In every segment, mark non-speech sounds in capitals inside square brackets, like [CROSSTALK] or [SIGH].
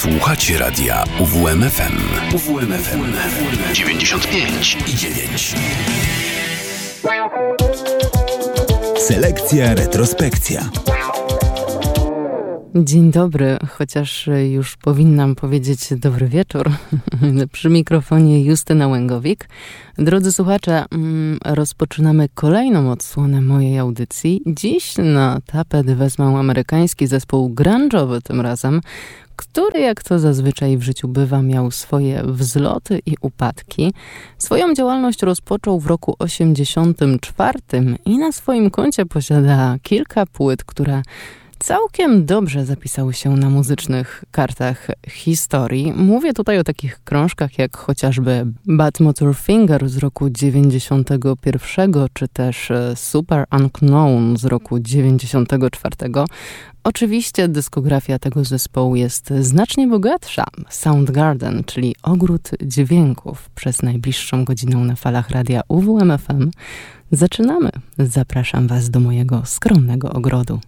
Słuchacie radia UWMFM. UWMFM 95 i 9. Selekcja retrospekcja. Dzień dobry, chociaż już powinnam powiedzieć dobry wieczór. [LAUGHS] Przy mikrofonie Justyna Łęgowik. Drodzy słuchacze, mm, rozpoczynamy kolejną odsłonę mojej audycji. Dziś na tapet wezmę amerykański zespół grunge'owy tym razem, który, jak to zazwyczaj w życiu bywa, miał swoje wzloty i upadki. Swoją działalność rozpoczął w roku 84 i na swoim koncie posiada kilka płyt, które całkiem dobrze zapisały się na muzycznych kartach historii. Mówię tutaj o takich krążkach jak chociażby Bad Motor Finger z roku 91, czy też e, Super Unknown z roku 94. Oczywiście dyskografia tego zespołu jest znacznie bogatsza. Soundgarden, czyli ogród dźwięków przez najbliższą godzinę na falach radia UWMFM. Zaczynamy. Zapraszam Was do mojego skromnego ogrodu.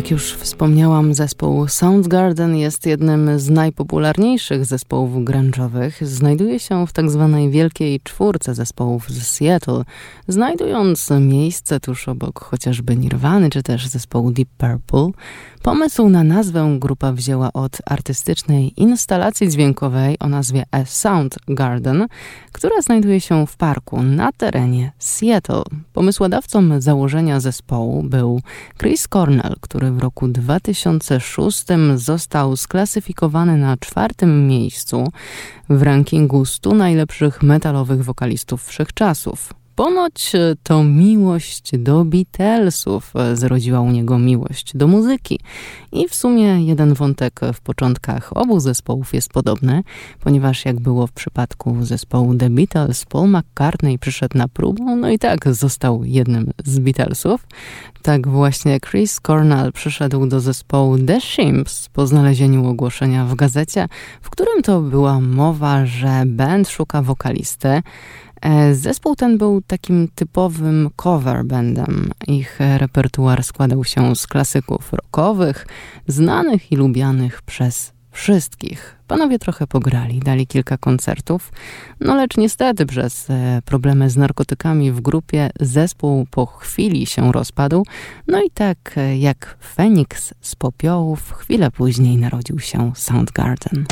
Jak już wspomniałam, zespół Soundgarden jest jednym z najpopularniejszych zespołów grunge'owych. Znajduje się w tak zwanej wielkiej czwórce zespołów z Seattle, znajdując miejsce tuż obok chociażby Nirwany czy też zespołu Deep Purple. Pomysł na nazwę grupa wzięła od artystycznej instalacji dźwiękowej o nazwie A Sound Garden, która znajduje się w parku na terenie Seattle. Pomysłodawcą założenia zespołu był Chris Cornell, który w roku 2006 został sklasyfikowany na czwartym miejscu w rankingu 100 najlepszych metalowych wokalistów wszechczasów. Ponoć e, to miłość do Beatlesów e, zrodziła u niego miłość do muzyki. I w sumie jeden wątek w początkach obu zespołów jest podobny, ponieważ jak było w przypadku zespołu The Beatles, Paul McCartney przyszedł na próbę, no i tak został jednym z Beatlesów. Tak właśnie Chris Cornell przyszedł do zespołu The Shimps po znalezieniu ogłoszenia w gazecie, w którym to była mowa, że band szuka wokalisty. E, zespół ten był takim typowym cover bandem. Ich repertuar składał się z klasyków rockowych, znanych i lubianych przez wszystkich. Panowie trochę pograli, dali kilka koncertów, no lecz niestety przez e, problemy z narkotykami w grupie zespół po chwili się rozpadł, no i tak e, jak Feniks z popiołów, chwilę później narodził się Soundgarden.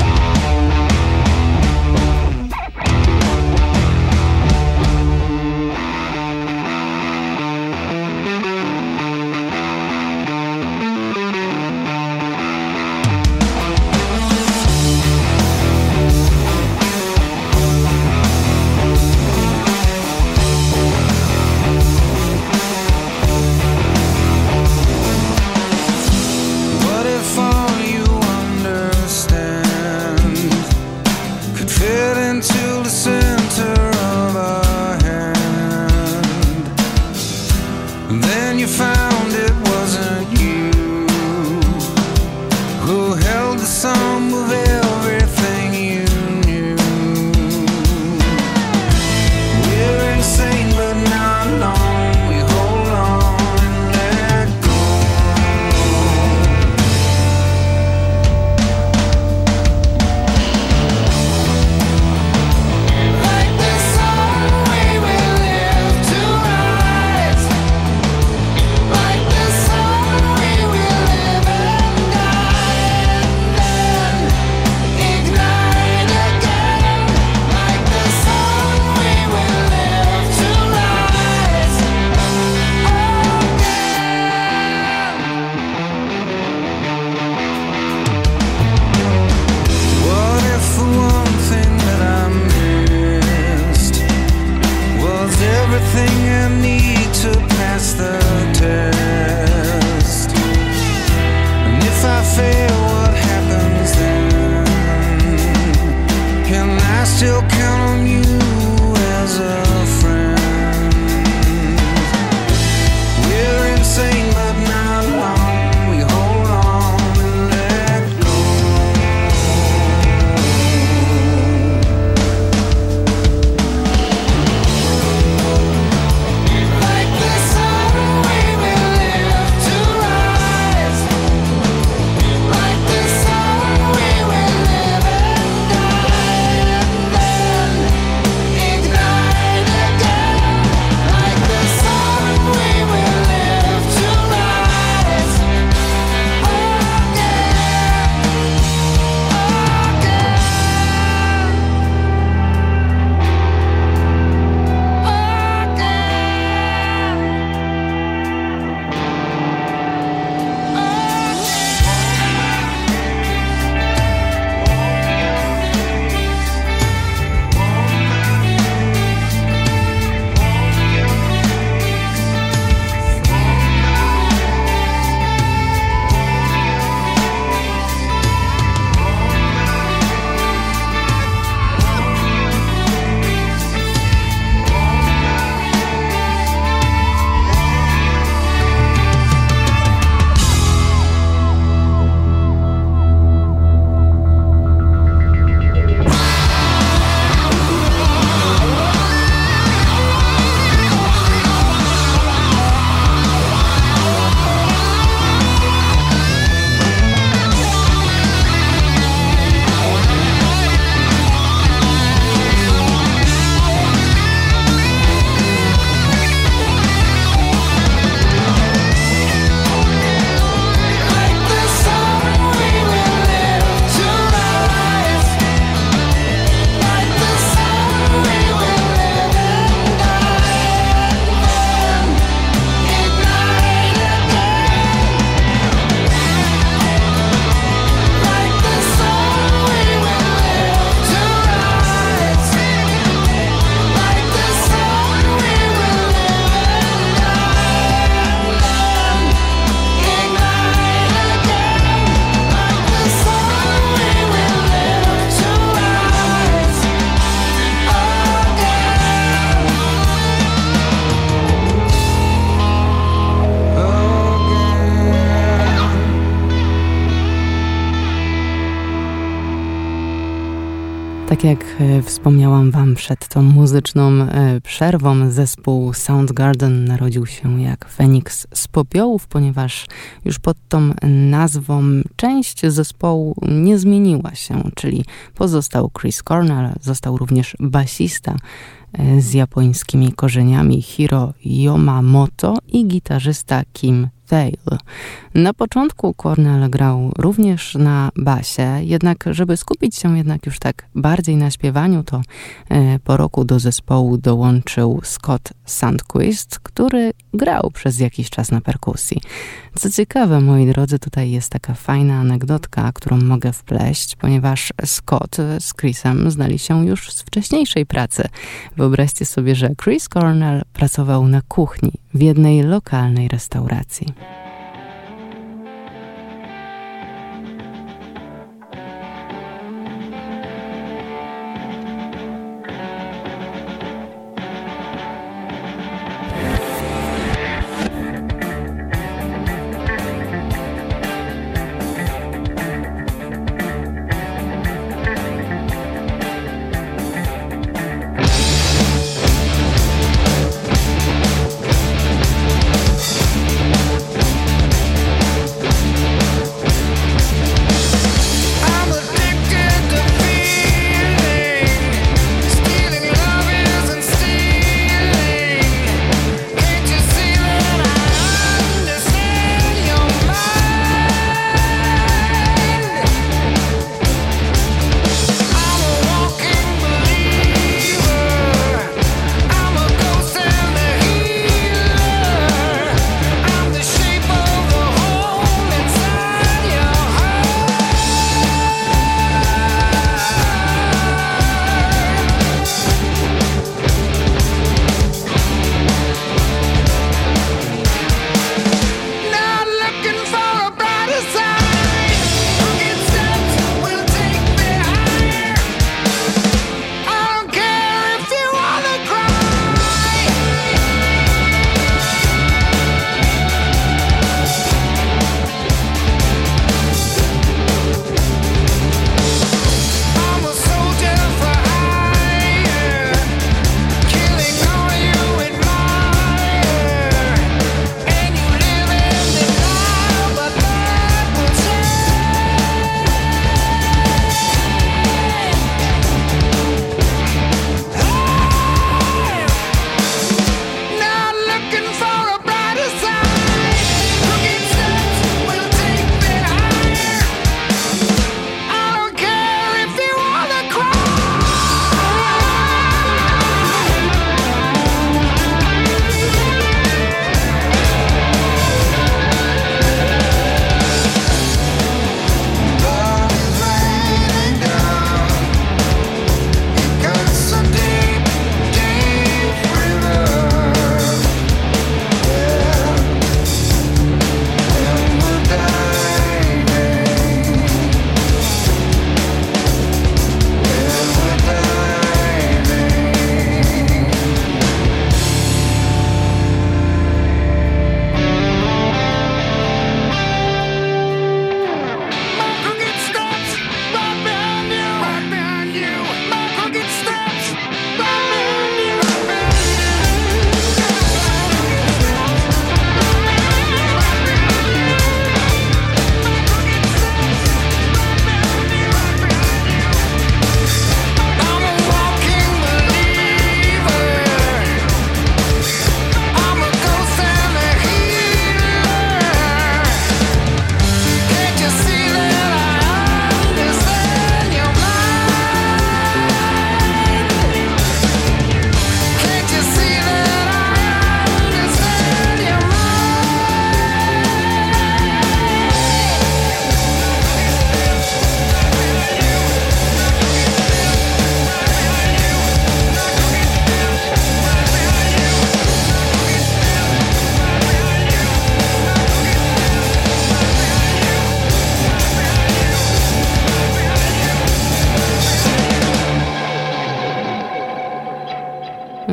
Tak jak e, wspomniałam Wam przed tą muzyczną e, przerwą, zespół Soundgarden narodził się jak Feniks z popiołów, ponieważ już pod tą nazwą część zespołu nie zmieniła się, czyli pozostał Chris Cornell, został również basista e, z japońskimi korzeniami Hiro Yomamoto i gitarzysta Kim Na początku Cornell grał również na basie, jednak żeby skupić się jednak już tak bardziej na śpiewaniu, to e, po roku do zespołu dołączył Scott Sandquist, który grał przez jakiś czas na perkusji. Co ciekawe, moi drodzy, tutaj jest taka fajna anegdotka, którą mogę wpleść, ponieważ Scott z Chrisem znali się już z wcześniejszej pracy. Wyobraźcie sobie, że Chris Cornell pracował na kuchni w jednej lokalnej restauracji. Thank you.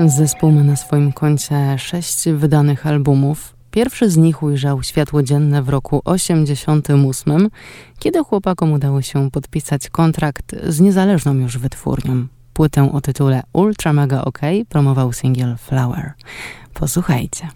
Zespół ma na swoim koncie sześć wydanych albumów. Pierwszy z nich ujrzał światło dzienne w roku 88, kiedy chłopakom udało się podpisać kontrakt z niezależną już wytwórnią. Płytę o tytule Ultra Mega OK promował singiel Flower. Posłuchajcie.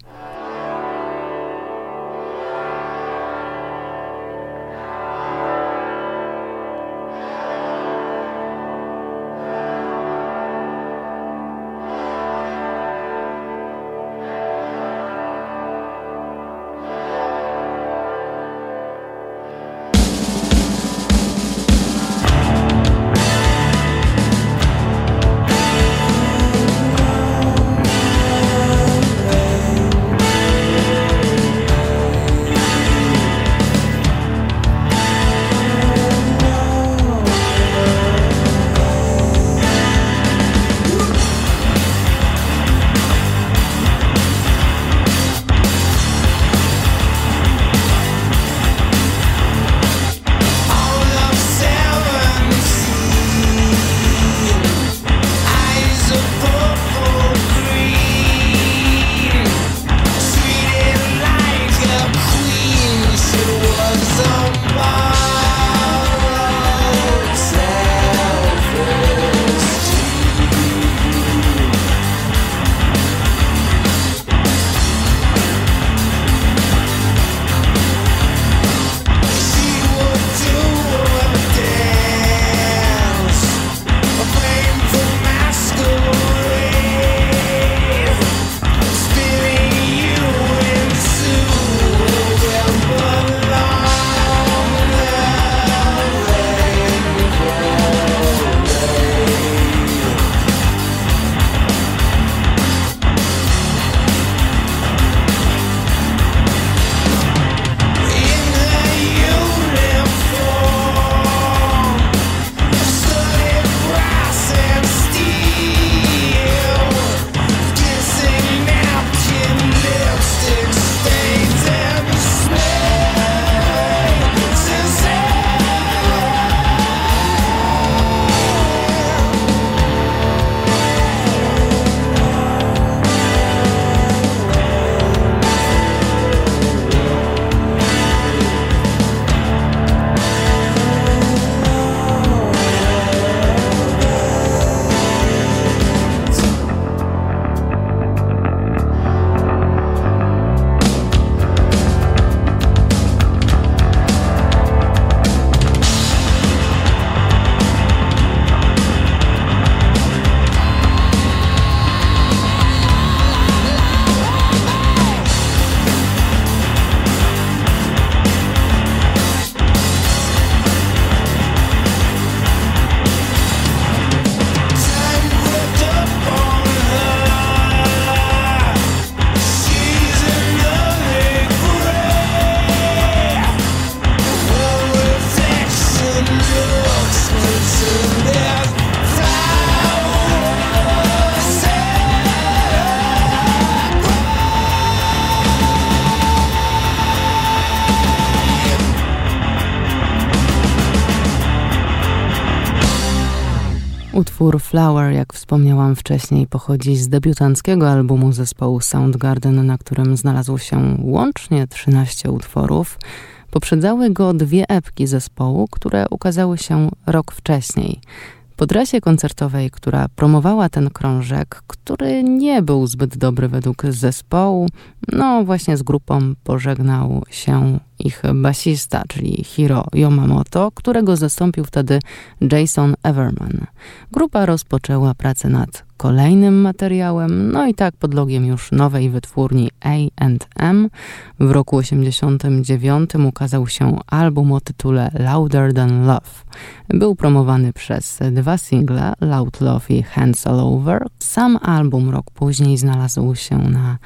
Flower, jak wspomniałam wcześniej, pochodzi z debiutanckiego albumu zespołu Soundgarden, na którym znalazło się łącznie 13 utworów. Poprzedzały go dwie epki zespołu, które ukazały się rok wcześniej. Po trasie koncertowej, która promowała ten krążek, który nie był zbyt dobry według zespołu, no właśnie z grupą pożegnał się ich basista, czyli Hiro Yamamoto, którego zastąpił wtedy Jason Everman. Grupa rozpoczęła pracę nad kolejnym materiałem, no i tak pod logiem już nowej wytwórni A&M w roku 89 ukazał się album o tytule Louder Than Love. Był promowany przez dwa single, Loud Love i Hands All Over. Sam album rok później znalazł się na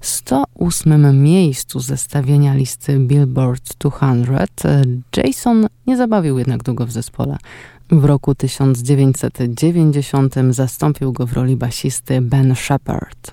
108 miejscu zestawienia listy Billboard 200 Jason nie zabawił jednak długo w zespole. W roku 1990 zastąpił go w roli basisty Ben Shepard.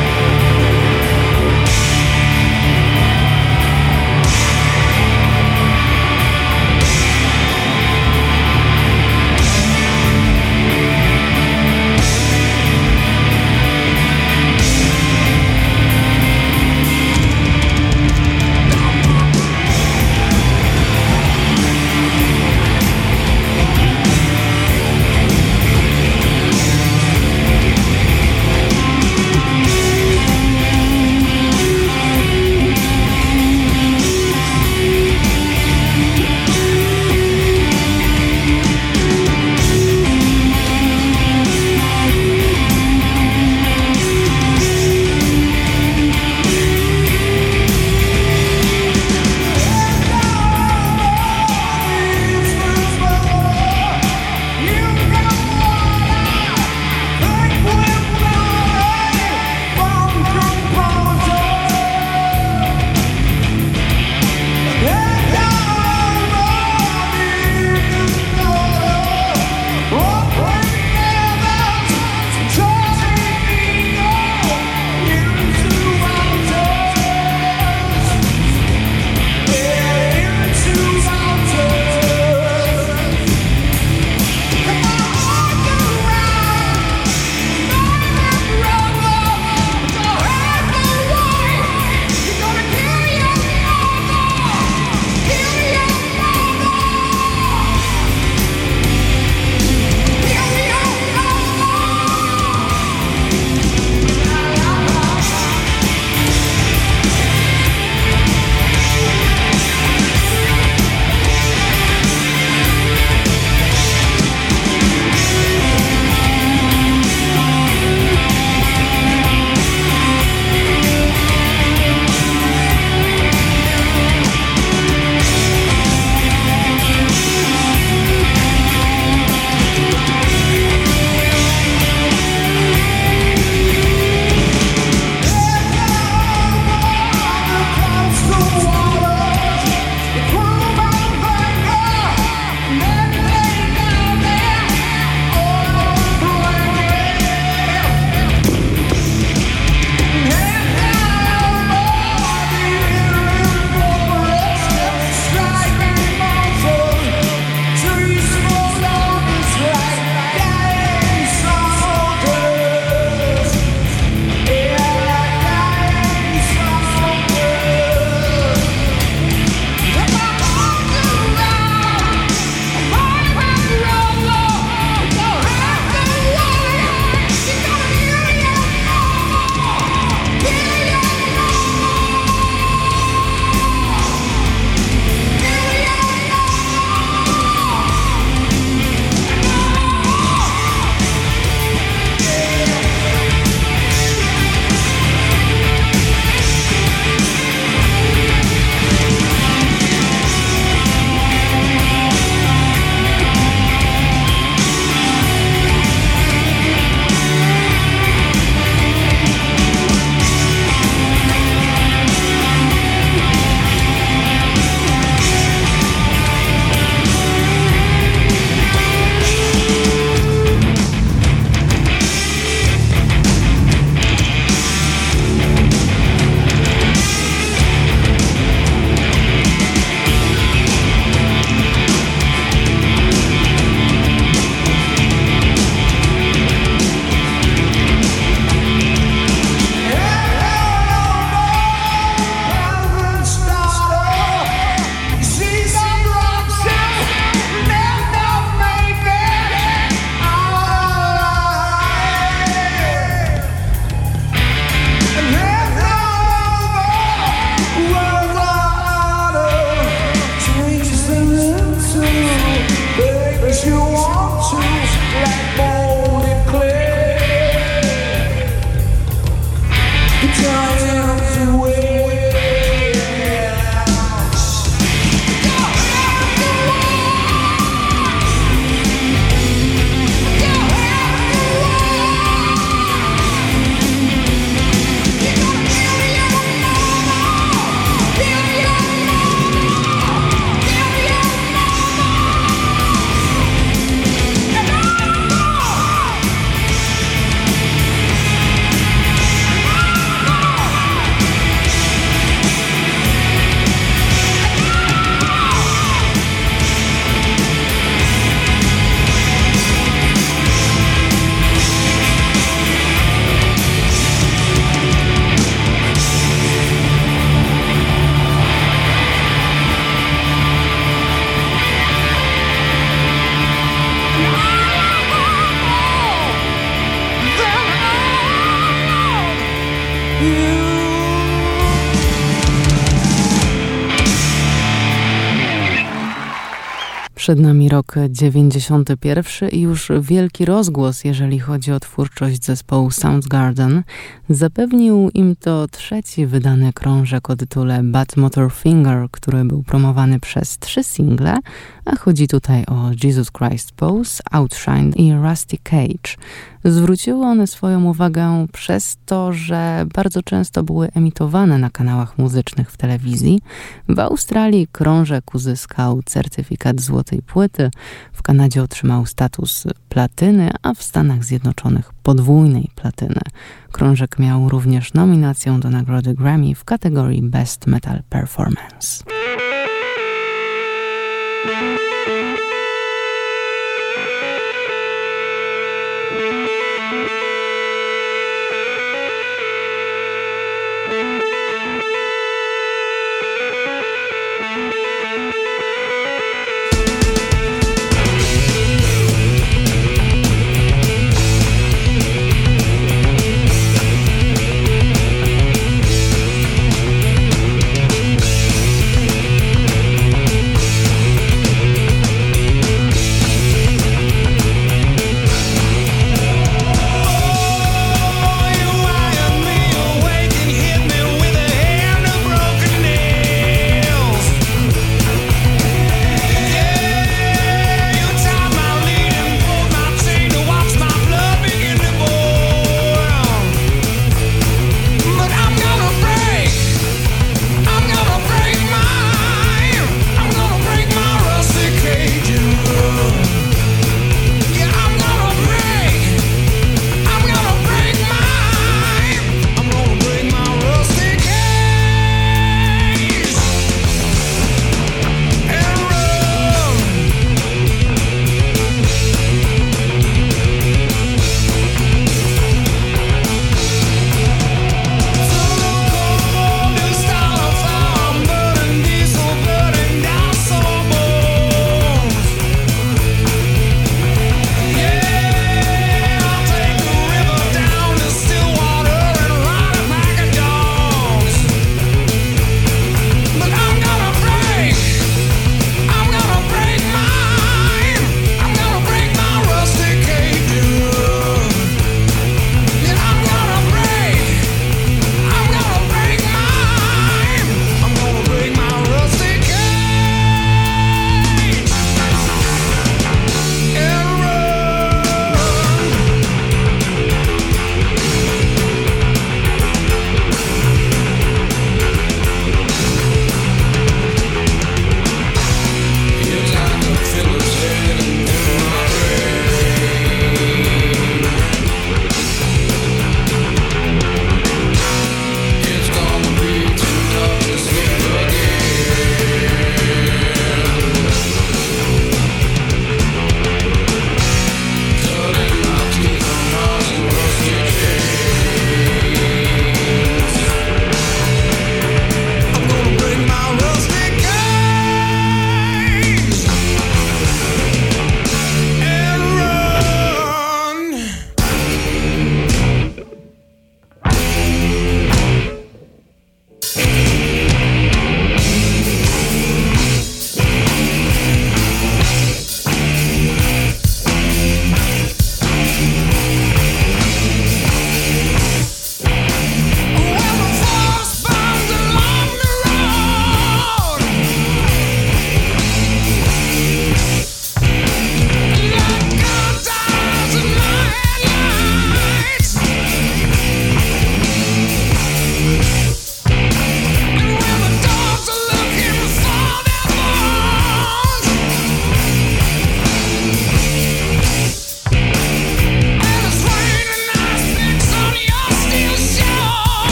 Przed nami rok 91 i już wielki rozgłos, jeżeli chodzi o twórczość zespołu Soundgarden. Zapewnił im to trzeci wydany krążek o tytule Bad Motor Finger, który był promowany przez trzy single, a chodzi tutaj o Jesus Christ Pose, Outshine i Rusty Cage. Zwróciły one swoją uwagę przez to, że bardzo często były emitowane na kanałach muzycznych w telewizji. W Australii krążek uzyskał certyfikat złotej płyty, w Kanadzie otrzymał status platyny, a w Stanach Zjednoczonych podwójnej platyny. Krążek miał również nominację do nagrody Grammy w kategorii Best Metal Performance.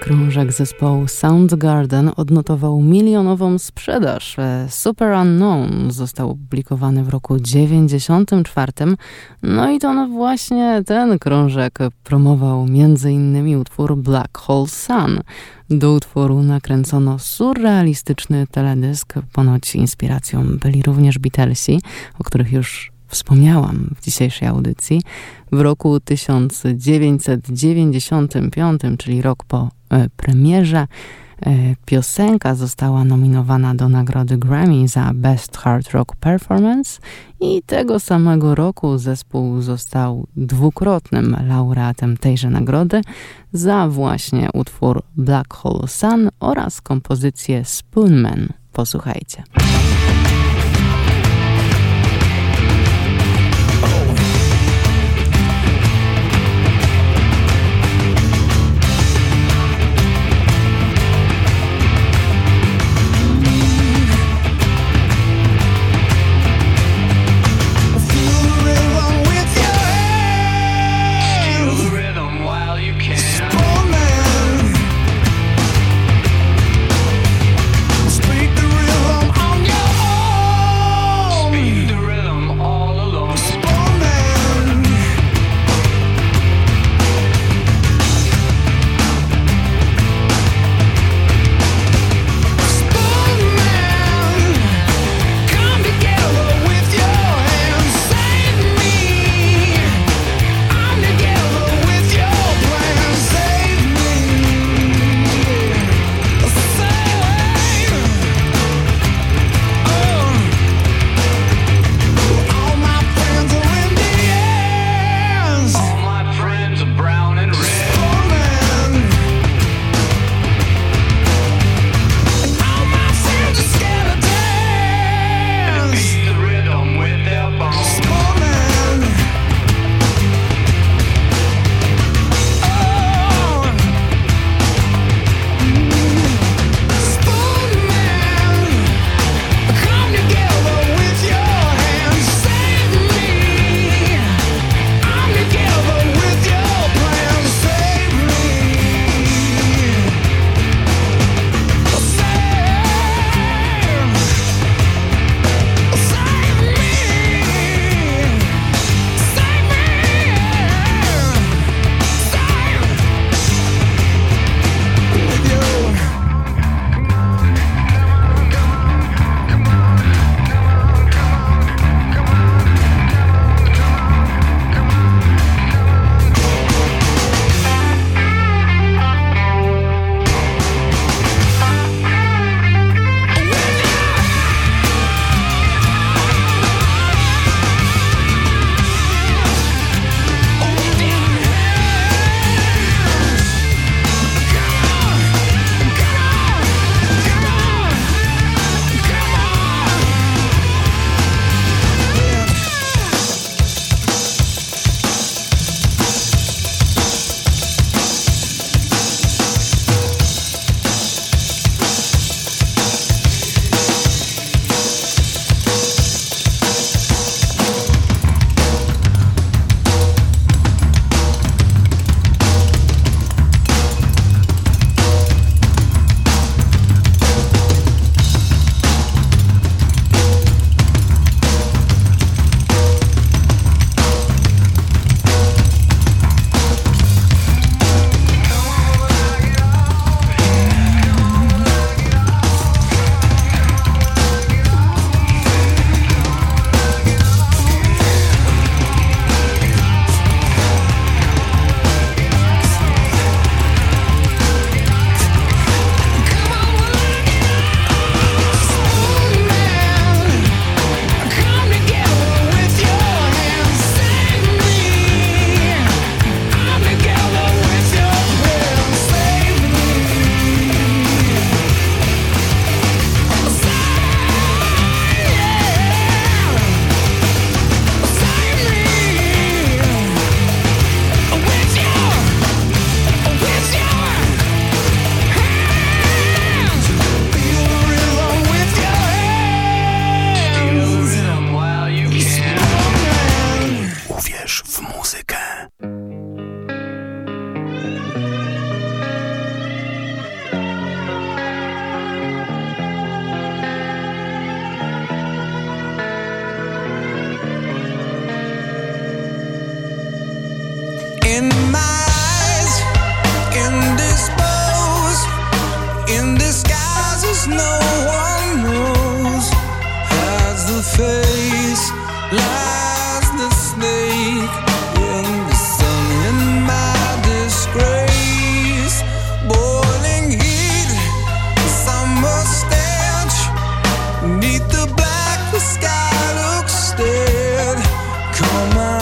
Krążek zespołu Soundgarden odnotował milionową sprzedaż. Super Unknown został opublikowany w roku 94. No i to no właśnie ten krążek promował m.in. utwór Black Hole Sun. Do utworu nakręcono surrealistyczny teledysk. Ponoć inspiracją byli również Beatlesi, o których już wspomniałam w dzisiejszej audycji, w roku 1995, czyli rok po e, premierze, e, piosenka została nominowana do nagrody Grammy za Best Hard Rock Performance i tego samego roku zespół został dwukrotnym laureatem tejże nagrody za właśnie utwór Black Hole Sun oraz kompozycję Spoonman. Posłuchajcie. on. my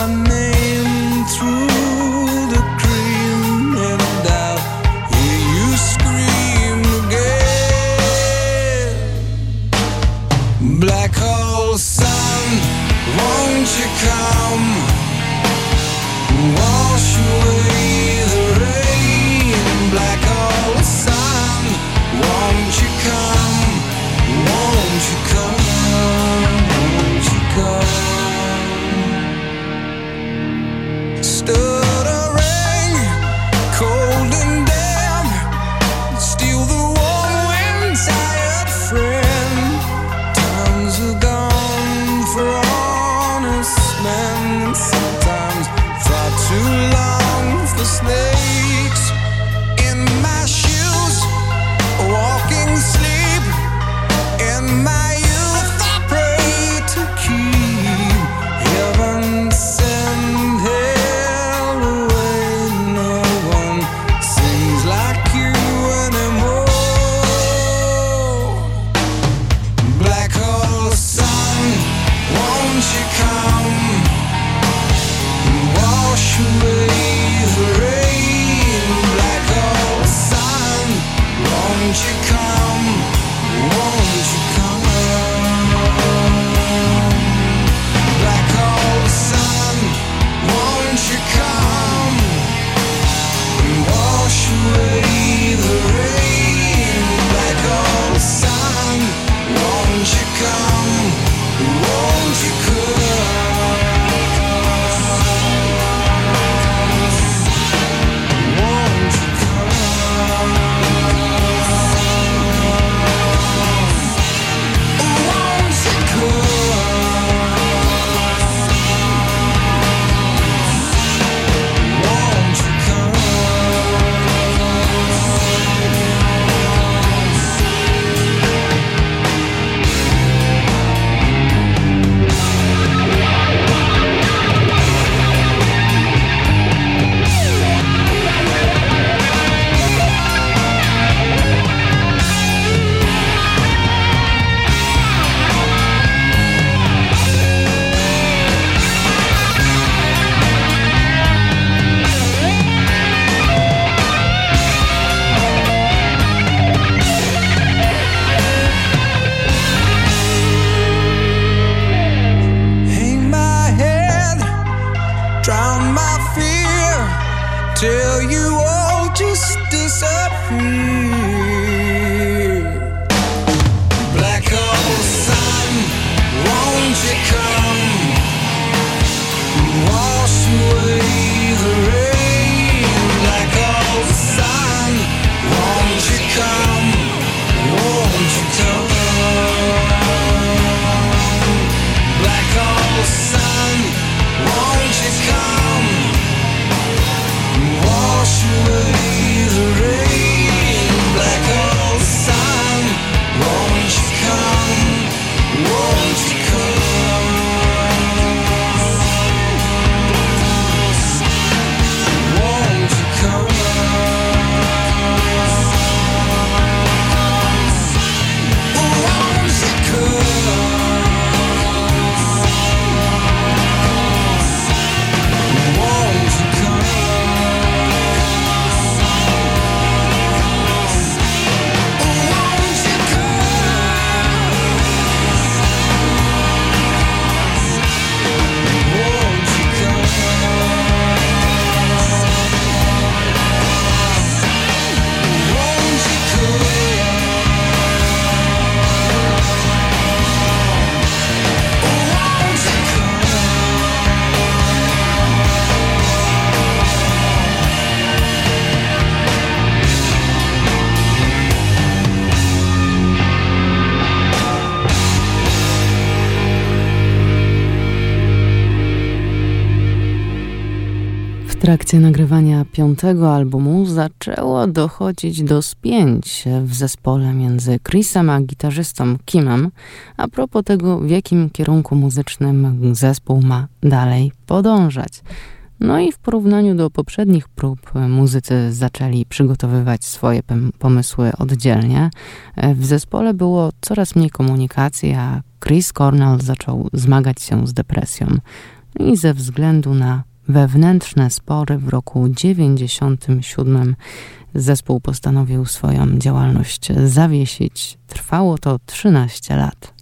nagrywania piątego albumu zaczęło dochodzić do spięć w zespole między Chrisem a gitarzystą Kimem a propos tego, w jakim kierunku muzycznym zespół ma dalej podążać. No i w porównaniu do poprzednich prób muzycy zaczęli przygotowywać swoje pomysły oddzielnie. W zespole było coraz mniej komunikacji, a Chris Cornell zaczął zmagać się z depresją. I ze względu na wewnętrzne spory w roku 97 zespół postanowił swoją działalność zawiesić. Trwało to 13 lat.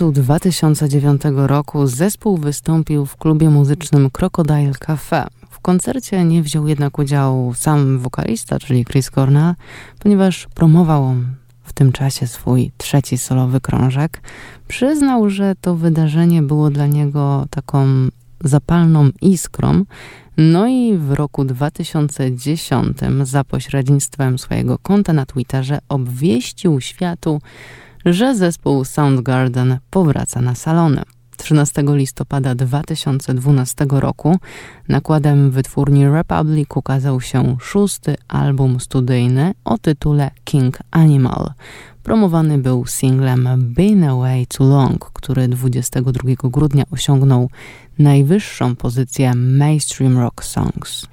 Marcu 2009 roku zespół wystąpił w klubie muzycznym Crocodile Cafe. W koncercie nie wziął jednak udziału sam wokalista, czyli Chris Cornell, ponieważ promował on tym czasie swój trzeci solowy krążek. Przyznał, że to wydarzenie było dla niego taką zapalną iskrą. No i w roku 2010 za pośrednictwem swojego konta na Twitterze obwieścił światu, że zespół Soundgarden powraca na salony. 13 listopada 2012 roku nakładem wytwórni Republic ukazał się szósty album studyjny o tytule King Animal. Promowany był singlem Been Away Too Long, który 22 grudnia osiągnął najwyższą pozycję Mainstream Rock Songs.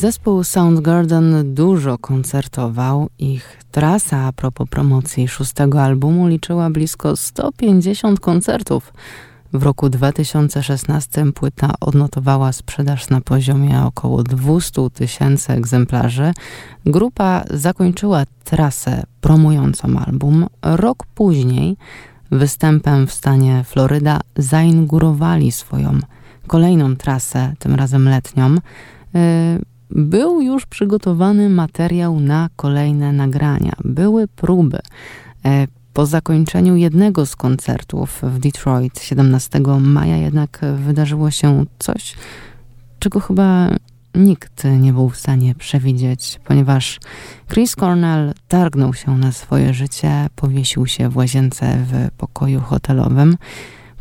Zespół Soundgarden dużo koncertował. Ich trasa a propos promocji szóstego albumu liczyła blisko 150 koncertów. W roku 2016 płyta odnotowała sprzedaż na poziomie około 200 tysięcy egzemplarzy. Grupa zakończyła trasę promującą album. Rok później występem w stanie Floryda zainaugurowali swoją kolejną trasę, tym razem letnią. Był już przygotowany materiał na kolejne nagrania. Były próby. E, po zakończeniu jednego z koncertów w Detroit 17 maja jednak wydarzyło się coś, czego chyba nikt nie był w stanie przewidzieć, ponieważ Chris Cornell targnął się na swoje życie, powiesił się w łazience w pokoju hotelowym.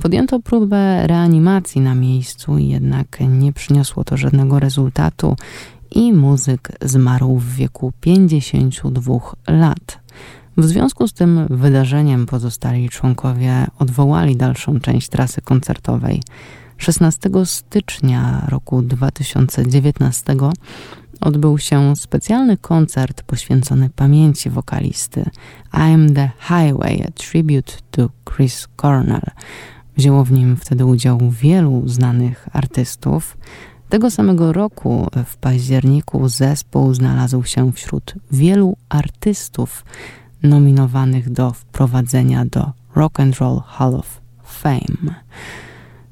Podjęto próbę reanimacji na miejscu, jednak nie przyniosło to żadnego rezultatu i muzyk zmarł w wieku 52 lat. W związku z tym wydarzeniem pozostali członkowie odwołali dalszą część trasy koncertowej. 16 stycznia roku 2019 odbył się specjalny koncert poświęcony pamięci wokalisty I'm the Highway, a tribute to Chris Cornell. Wzięło w nim wtedy udział wielu znanych artystów. Tego samego roku, w październiku, zespół znalazł się wśród wielu artystów nominowanych do wprowadzenia do Rock and Roll Hall of Fame.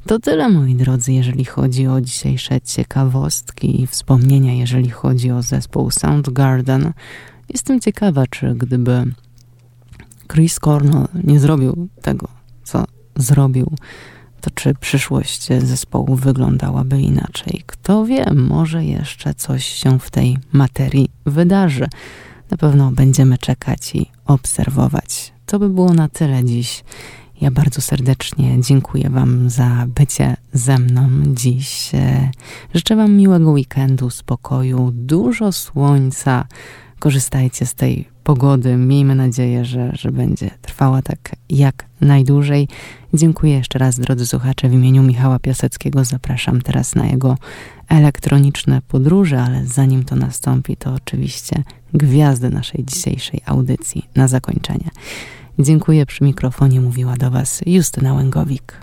To tyle, moi drodzy, jeżeli chodzi o dzisiejsze ciekawostki i wspomnienia, jeżeli chodzi o zespół Soundgarden. Jestem ciekawa, czy gdyby Chris Cornell nie zrobił tego, co zrobił, to czy przyszłość zespołu wyglądałaby inaczej? Kto wie, może jeszcze coś się w tej materii wydarzy. Na pewno będziemy czekać i obserwować. To by było na tyle dziś. Ja bardzo serdecznie dziękuję Wam za bycie ze mną dziś. Życzę Wam miłego weekendu, spokoju, dużo słońca. Korzystajcie z tej pogody. Miejmy nadzieję, że, że będzie trwała tak jak najdłużej. Dziękuję jeszcze raz, drodzy słuchacze, w imieniu Michała Piaseckiego. Zapraszam teraz na jego elektroniczne podróże, ale zanim to nastąpi, to oczywiście gwiazdy naszej dzisiejszej audycji na zakończenie. Dziękuję przy mikrofonie, mówiła do Was Justyna Łęgowik.